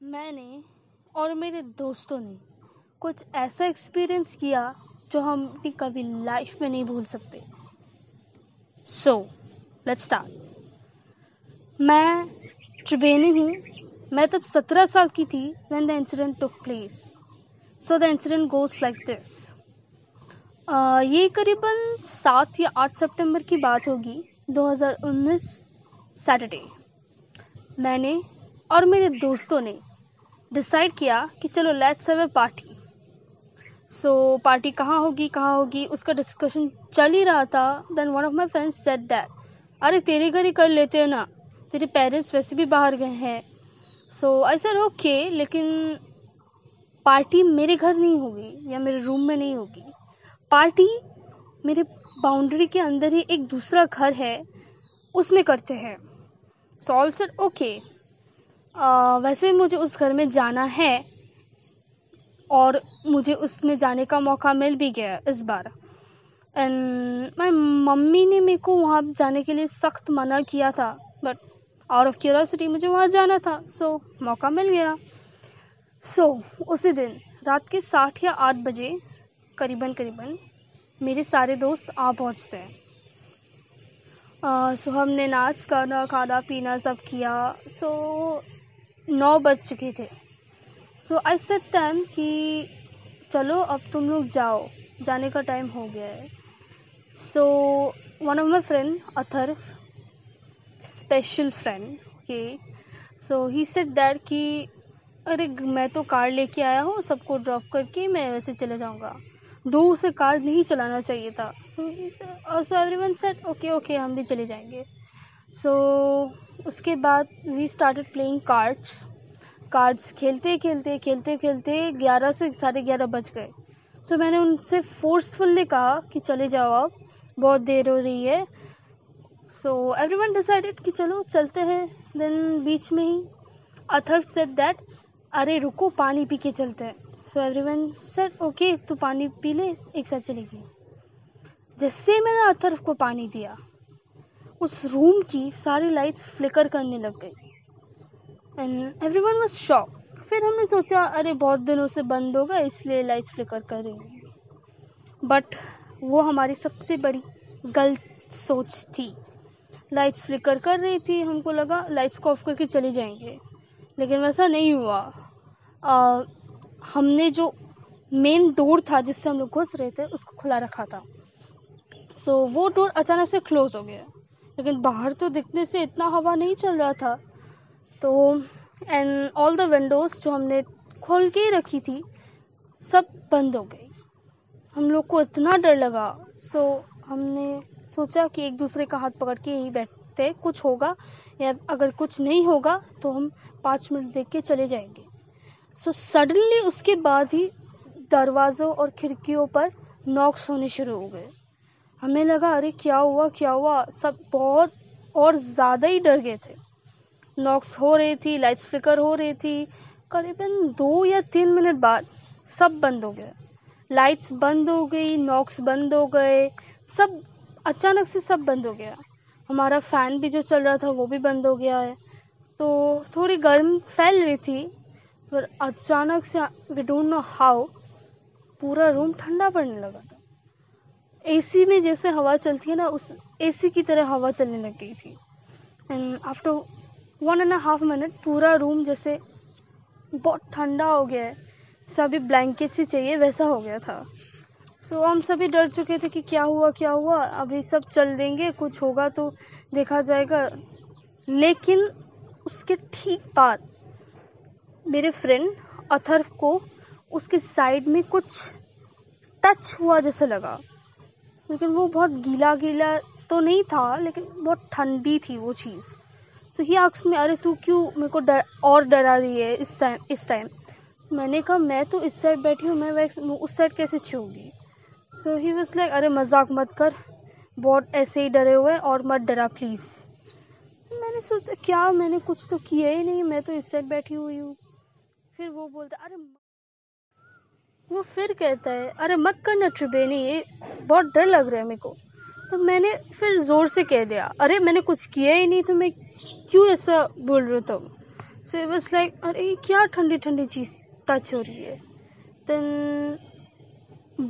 मैंने और मेरे दोस्तों ने कुछ ऐसा एक्सपीरियंस किया जो हम अपनी कभी लाइफ में नहीं भूल सकते। सो लेट्स स्टार्ट मैं त्रिवेणी हूँ। मैं तब सत्रह साल की थी when the incident took place so the incident goes like this ये करीबन सात या आठ सितंबर की बात होगी 2019 सैटरडे मैंने और मेरे दोस्तों ने डिसाइड किया कि चलो let's have a party so party कहाँ होगी कहाँ होगी, उसका डिस्कशन चल ही रहा था. Then one of my friends said that अरे, तेरे घर ही कर लेते हैं ना? तेरे पेरेंट्स वैसे भी बाहर गए हैं. सो आई सर ओके लेकिन पार्टी मेरे घर नहीं होगी या मेरे रूम में नहीं होगी. पार्टी मेरे बाउंड्री के अंदर ही एक दूसरा घर है, उसमें करते हैं. सो ऑल सर ओके वैसे मुझे उस घर में जाना है और मुझे उसमें जाने का मौका मिल भी गया इस बार। एंड माई मम्मी ने मेरे को वहाँ जाने के लिए सख्त मना किया था बट आउट ऑफ़ क्यूरोसिटी मुझे वहाँ जाना था सो so, मौका मिल गया। सो so, उसी दिन रात के साठ या आठ बजे करीबन करीबन मेरे सारे दोस्त आ पहुँचते हैं। सो uh, so, हमने नाच गाना खाना पीना सब किया सो so, नौ बज चुके थे। सो आई सेट टाइम कि, चलो, अब तुम लोग जाओ। जाने का टाइम हो गया है। So one of my friend other special friend के सो ही सेट दैट कि, अरे, मैं तो कार लेके आया हूँ, सबको ड्रॉप करके मैं वैसे चले जाऊँगा। दो उसे कार नहीं चलाना चाहिए था। So everyone said okay okay हम भी चले जाएँगे। सो so, उसके बाद we started playing cards cards खेलते खेलते खेलते खेलते ग्यारह से साढ़े ग्यारह बज गए। सो so, मैंने उनसे फोर्सफुल्ली कहा कि चले जाओ आप बहुत देर हो रही है। सो एवरी वन डिसाइडेड कि चलो चलते हैं। देन बीच में ही अथर्व सेट दैट अरे रुको पानी पी के चलते हैं. So everyone set okay तू पानी पी ले एक साथ चलेगी. जैसे मैंने अथर्व को पानी दिया उस रूम की सारी लाइट्स फ्लिकर करने लग गई। And everyone was shock फिर हमने सोचा अरे बहुत दिनों से बंद होगा इसलिए लाइट्स फ्लिकर कर रही हैं। बट वो हमारी सबसे बड़ी गलत सोच थी। लाइट्स फ्लिकर कर रही थी हमको लगा लाइट्स को ऑफ़ करके चले जाएँगे। लेकिन वैसा नहीं हुआ। आ, हमने जो मेन डोर था जिससे हम लोग घुस रहे थे उसको खुला रखा था। तो वो डोर अचानक से क्लोज हो गया। लेकिन बाहर तो दिखने से इतना हवा नहीं चल रहा था। तो एंड ऑल द विंडोज़ जो हमने खोल के ही रखी थी, सब बंद हो गई। हम लोग को इतना डर लगा। सो हमने सोचा कि एक दूसरे का हाथ पकड़ के यहीं बैठते, कुछ होगा या अगर कुछ नहीं होगा तो हम पाँच मिनट देख के चले जाएँगे। सो सडनली उसके बाद ही दरवाज़ों और खिड़कियों पर नॉक्स होने शुरू हो गए। हमें लगा, अरे, क्या हुआ क्या हुआ? सब बहुत और ज़्यादा ही डर गए थे। नॉक्स हो रही थी, लाइट्स फ्लिकर हो रही थी। करीबन दो या तीन मिनट बाद सब बंद हो गया। लाइट्स बंद हो गई, नॉक्स बंद हो गए, सब अचानक से सब बंद हो गया। हमारा फ़ैन भी जो चल रहा था, वो भी बंद हो गया है। तो थोड़ी गर्म फैल रही थी, पर अचानक से वी डोंट नो हाउ पूरा रूम ठंडा पड़ने लगा था। एसी में जैसे हवा चलती है ना उस एसी की तरह हवा चलने लग गई थी। And after one and half minute पूरा रूम जैसे बहुत ठंडा हो गया है। सभी ब्लैंकेट ही चाहिए वैसा हो गया था। सो so, हम सभी डर चुके थे कि क्या हुआ क्या हुआ? अभी सब चल देंगे कुछ होगा तो देखा जाएगा। लेकिन उसके ठीक बाद मेरे फ्रेंड अथर्व को उसके साइड में कुछ टच हुआ जैसे लगा। लेकिन वो बहुत गीला गीला तो नहीं था, लेकिन बहुत ठंडी थी वो चीज़। सो ही आक्स में अरे, तू क्यों मेरे को डर, और डरा रही है इस टाइम इस टाइम मैंने कहा, मैं तो इस साइड बैठी हूँ, मैं उस साइड कैसे छूँगी सो ही वॉज़ लाइक अरे, मज़ाक मत कर, बहुत ऐसे ही डरे हुए और मत डरा प्लीज़ मैंने सोचा, क्या मैंने कुछ तो किया ही नहीं, मैं तो इस साइड बैठी हुई हूँ। फिर वो बोलता, अरे वो फिर कहता है, अरे मत करना त्रिवेणी, ये बहुत डर लग रहा है मेरे को। तो मैंने फिर ज़ोर से कह दिया, अरे मैंने कुछ किया ही नहीं तो मैं क्यों ऐसा बोल रहे हो तुम? सो वाज लाइक अरे क्या ठंडी ठंडी चीज़ टच हो रही है? देन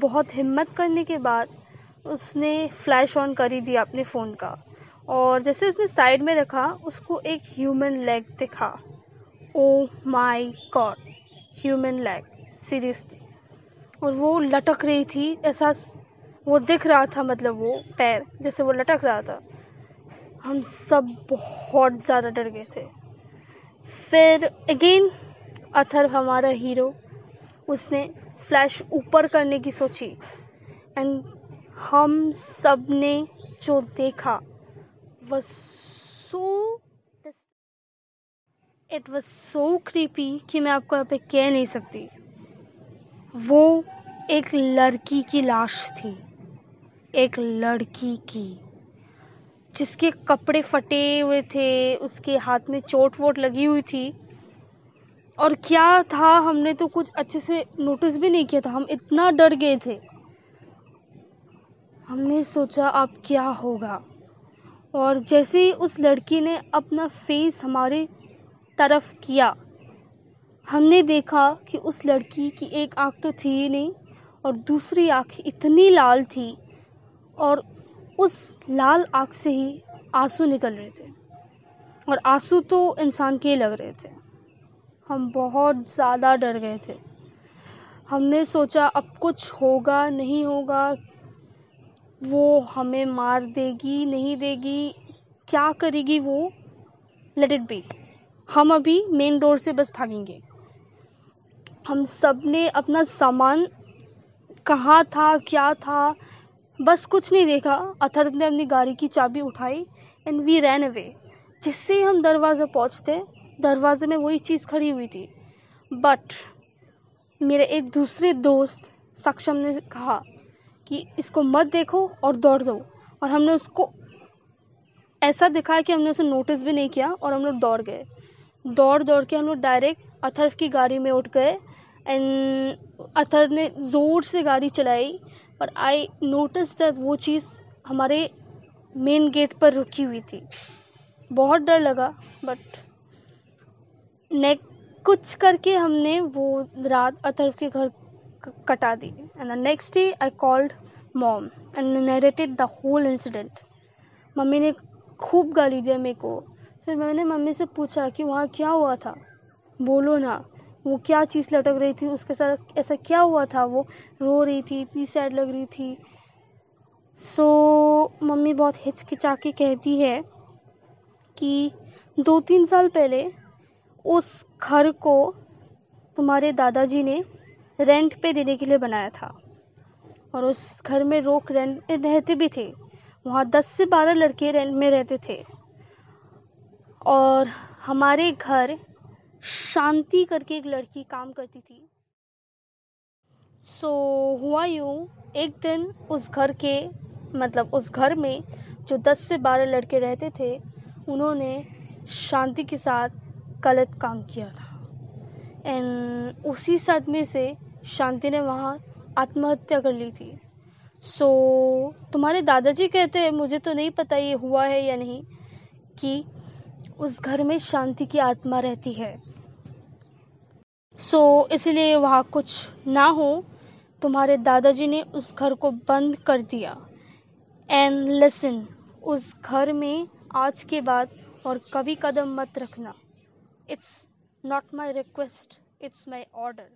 बहुत हिम्मत करने के बाद उसने फ्लैश ऑन कर ही दिया अपने फ़ोन का। और जैसे उसने साइड में रखा, उसको एक ह्यूमन लेग दिखा। ओ my God human leg seriously और वो लटक रही थी, ऐसा वो दिख रहा था मतलब वो पैर, जैसे वो लटक रहा था। हम सब बहुत ज़्यादा डर गए थे। फिर अगेन अथर हमारा हीरो उसने फ्लैश ऊपर करने की सोची। एंड हम सबने जो देखा, was so it was so creepy कि मैं आपको यहाँ पे कह नहीं सकती। वो एक लड़की की लाश थी, एक लड़की की, जिसके कपड़े फटे हुए थे, उसके हाथ में चोट वोट लगी हुई थी। और क्या था, हमने तो कुछ अच्छे से नोटिस भी नहीं किया था, हम इतना डर गए थे। हमने सोचा, अब क्या होगा? और जैसे ही उस लड़की ने अपना फेस हमारे तरफ़ किया हमने देखा कि उस लड़की की एक आँख तो थी ही नहीं, और दूसरी आँख इतनी लाल थी, और उस लाल आँख से ही आँसू निकल रहे थे। और आँसू तो इंसान के लग रहे थे। हम बहुत ज़्यादा डर गए थे। हमने सोचा, अब कुछ होगा, नहीं होगा, वो हमें मार देगी, नहीं देगी, क्या करेगी वो? लेट इट बी हम अभी मेन डोर से बस भागेंगे। हम सबने अपना सामान कहाँ था, क्या था, बस कुछ नहीं देखा। अथर ने अपनी गाड़ी की चाबी उठाई एंड वी रैन अवे जिससे ही हम दरवाज़ा पहुँचते। दरवाजे में वही चीज़ खड़ी हुई थी। बट मेरे एक दूसरे दोस्त सक्षम ने कहा कि इसको मत देखो और दौड़ दो। और हमने उसको ऐसा दिखाया कि हमने उसे नोटिस भी नहीं किया और हम लोग दौड़ गए। दौड़ दौड़ के हम लोग डायरेक्ट अथर्व की गाड़ी में उठ गए। एंड अथर्व ने ज़ोर से गाड़ी चलाई और आई नोटिस दैट वो चीज़ हमारे मेन गेट पर रुकी हुई थी। बहुत डर लगा बट नेक कुछ करके हमने वो रात अथर्व के घर कटा दी। And the next day I called mom and narrated the whole incident mummy ने खूब गाली दिया मेरे को। फिर मैंने मम्मी से पूछा कि वहाँ क्या हुआ था? बोलो ना। वो क्या चीज़ लटक रही थी उसके साथ ऐसा क्या हुआ था वो रो रही थी इतनी सैड लग रही थी। सो so, मम्मी बहुत हिचकिचा के कहती है कि दो तीन साल पहले उस घर को तुम्हारे दादाजी ने रेंट पे देने के लिए बनाया था और उस घर में रोक रेंट रहते भी थे। वहाँ दस से बारह लड़के रेंट में रहते थे और हमारे घर शांति करके एक लड़की काम करती थी। सो so, हुआ यूँ एक दिन उस घर के मतलब उस घर में जो दस से बारह लड़के रहते थे उन्होंने शांति के साथ गलत काम किया था। एंड उसी सदमे से शांति ने वहाँ आत्महत्या कर ली थी। सो so, तुम्हारे दादाजी कहते हैं मुझे तो नहीं पता ये हुआ है या नहीं कि उस घर में शांति की आत्मा रहती है। सो इसलिए वहाँ कुछ ना हो, तुम्हारे दादाजी ने उस घर को बंद कर दिया। एंड लिसन उस घर में आज के बाद और कभी कदम मत रखना। It's not my request it's my order